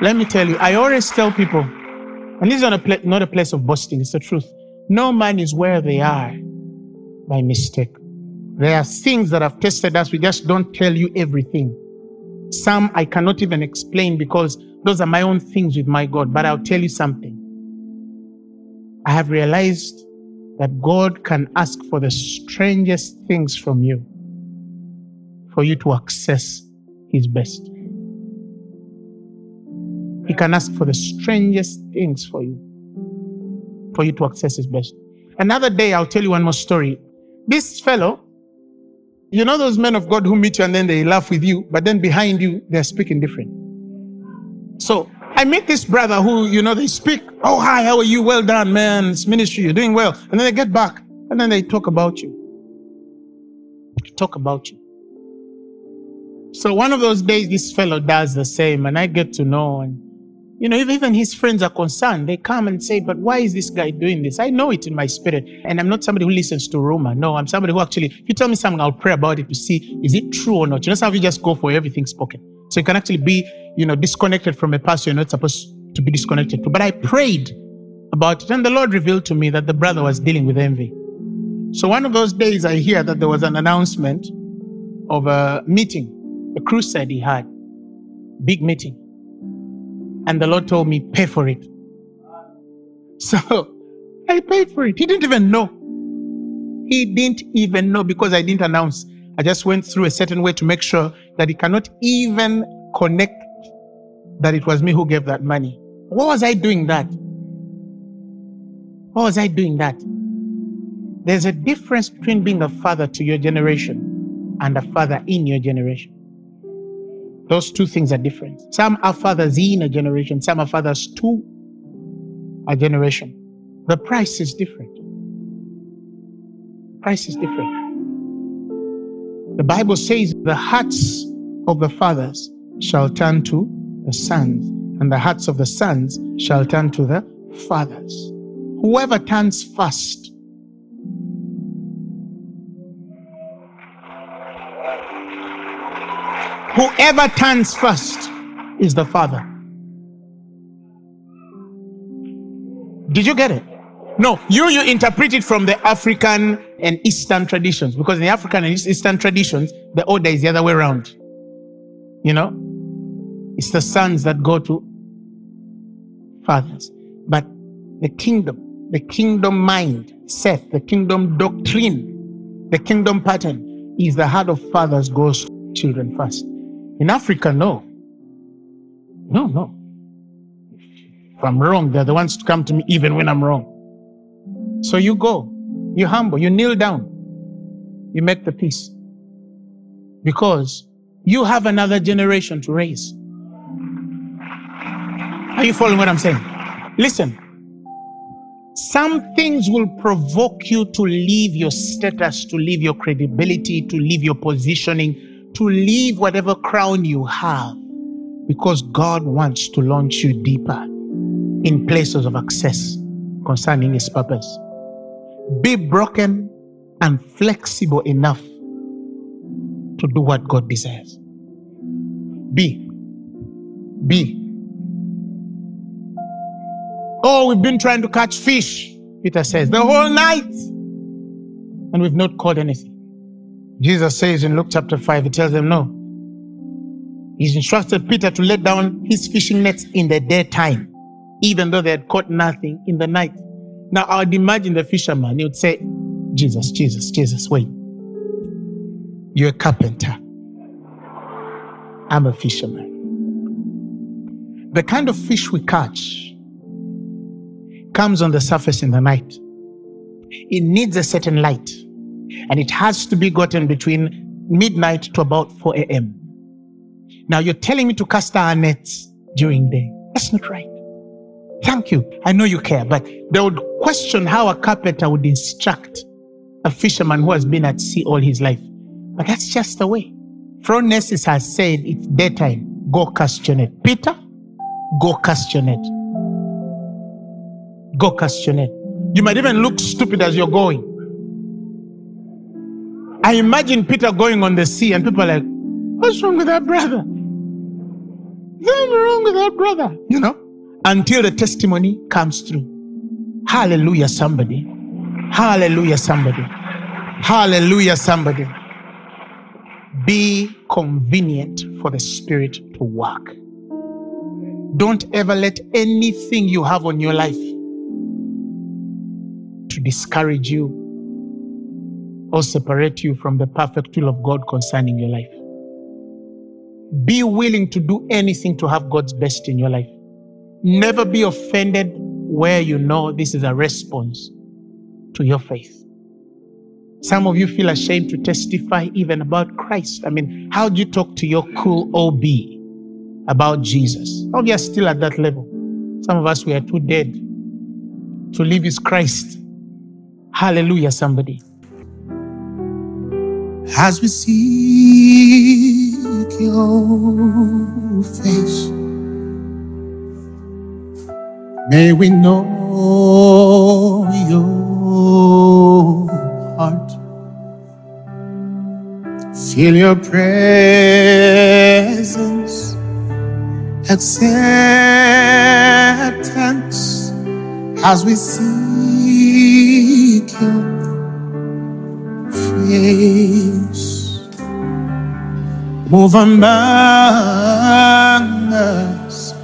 Let me tell you, I always tell people, and this is not a, not a place of boasting, it's the truth. No man is where they are by mistake. There are things that have tested us, we just don't tell you everything. Some I cannot even explain because those are my own things with my God, but I'll tell you something. I have realized that God can ask for the strangest things from you for you to access His best. He can ask for the strangest things for you for you to access His best. Another day, I'll tell you one more story. This fellow, you know those men of God who meet you and then they laugh with you, but then behind you, they're speaking different. So I meet this brother who, you know, they speak, oh, hi, how are you? Well done, man. It's ministry. You're doing well. And then they get back and then they talk about you. Talk about you. So one of those days, this fellow does the same and I get to know and you know, even his friends are concerned, they come and say, but why is this guy doing this? I know it in my spirit. And I'm not somebody who listens to rumor. No, I'm somebody who actually, if you tell me something, I'll pray about it to see, is it true or not? You know, some of you just go for everything spoken. So you can actually be, you know, disconnected from a person you're not supposed to be disconnected to. But I prayed about it and the Lord revealed to me that the brother was dealing with envy. So one of those days I hear that there was an announcement of a meeting, a crusade he had, big meeting. And the Lord told me, pay for it. So I paid for it. He didn't even know. He didn't even know because I didn't announce. I just went through a certain way to make sure that he cannot even connect that it was me who gave that money. What was I doing that? What was I doing that? There's a difference between being a father to your generation and a father in your generation. Those two things are different. Some are fathers in a generation, some are fathers to a generation. The price is different. Price is different. The Bible says the hearts of the fathers shall turn to the sons, and the hearts of the sons shall turn to the fathers. Whoever turns first Whoever turns first is the Father. Did you get it? No, you you interpret it from the African and Eastern traditions because in the African and Eastern traditions, the order is the other way around. You know, it's the sons that go to fathers, but the kingdom, the kingdom mind, set, the kingdom doctrine, the kingdom pattern is the heart of fathers goes to children first. In Africa, no. No, no. If I'm wrong, they're the ones to come to me even when I'm wrong. So you go, you humble, you kneel down, you make the peace. Because you have another generation to raise. Are you following what I'm saying? Listen, some things will provoke you to leave your status, to leave your credibility, to leave your positioning, to leave whatever crown you have because God wants to launch you deeper in places of access concerning His purpose. Be broken and flexible enough to do what God desires. Be. Be. Oh, we've been trying to catch fish, Peter says, the whole night, and we've not caught anything. Jesus says in Luke chapter 5, he tells them, No. He's instructed Peter to let down his fishing nets in the daytime, even though they had caught nothing in the night. Now, I would imagine the fisherman, he would say, Jesus, Jesus, Jesus, wait. You're a carpenter. I'm a fisherman. The kind of fish we catch comes on the surface in the night. It needs a certain light and it has to be gotten between midnight to about 4 a.m. Now you're telling me to cast our nets during day. That's not right. Thank you. I know you care, but they would question how a carpenter would instruct a fisherman who has been at sea all his life. But that's just the way. Phronesis has said it's daytime. Go cast your net. Peter, go cast your net. Go net. You might even look stupid as you're going. I imagine Peter going on the sea and people are like, What's wrong with that brother? Nothing wrong with that brother. You know? Until the testimony comes through. Hallelujah, somebody. Hallelujah, somebody. Hallelujah, somebody. Be convenient for the Spirit to work. Don't ever let anything you have on your life to discourage you or separate you from the perfect will of God concerning your life. Be willing to do anything to have God's best in your life. Never be offended where you know this is a response to your faith. Some of you feel ashamed to testify even about Christ. I mean, how do you talk to your cool OB about Jesus? Oh, we are still at that level. Some of us, we are too dead to live is Christ. Hallelujah, somebody as we seek your face. May we know your heart, feel your presence, acceptance as we seek your face. Move among us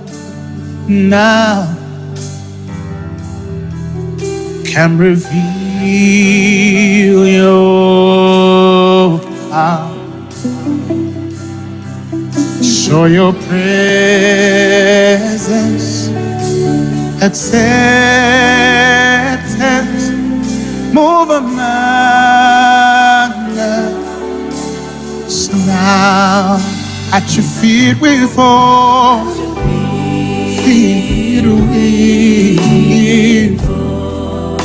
now. can reveal your power. Show your presence, acceptance, now. At your feet we fall, feet we fall.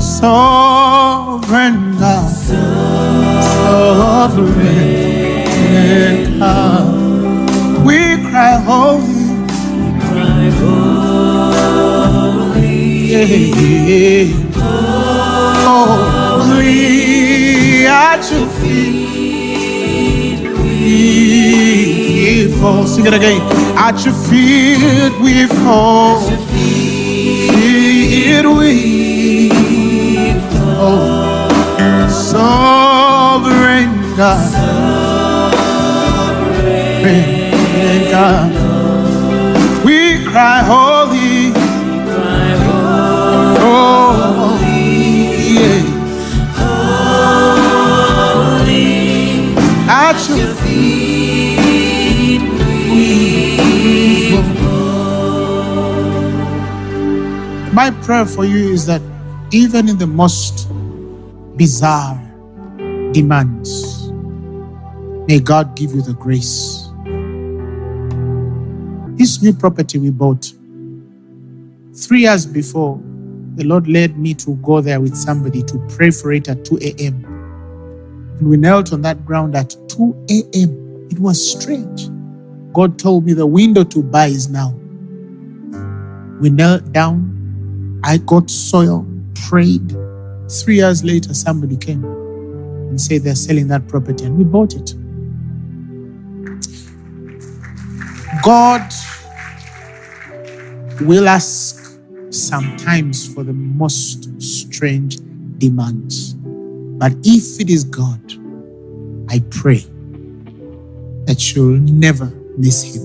sovereign God, sovereign God. We cry holy, holy at your feet we fall. Sing it again. At your feet we fall. Feet we fall. Sovereign God. Sovereign God. We cry holy. Oh, yeah. At your My prayer for you is that even in the most bizarre demands, may God give you the grace. This new property we bought three years before, the Lord led me to go there with somebody to pray for it at 2 a.m. And we knelt on that ground at 2 a.m. It was strange. God told me the window to buy is now. We knelt down. I got soil, prayed. Three years later, somebody came and said they're selling that property, and we bought it. God will ask sometimes for the most strange demands. But if it is God, I pray that you'll never miss Him.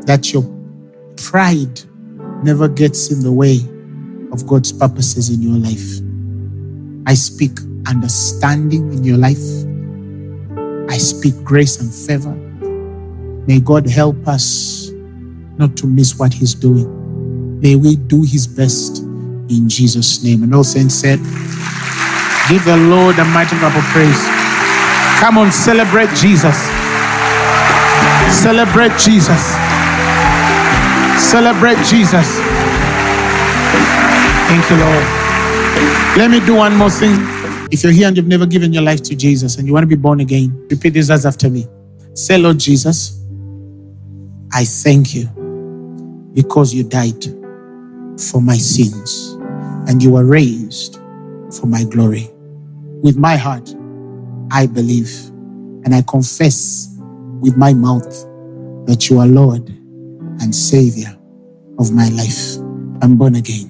That your pride never gets in the way of God's purposes in your life. I speak understanding in your life. I speak grace and favor. May God help us not to miss what He's doing. May we do His best in Jesus' name. And all saints said, Give the Lord a mighty clap of praise. Come on, celebrate Jesus. Celebrate Jesus. Celebrate Jesus. Thank you, Lord. Let me do one more thing. If you're here and you've never given your life to Jesus and you want to be born again, repeat these words after me. Say, Lord Jesus, I thank you because you died for my sins and you were raised for my glory. With my heart, I believe and I confess with my mouth that you are Lord and Savior of my life. I'm born again.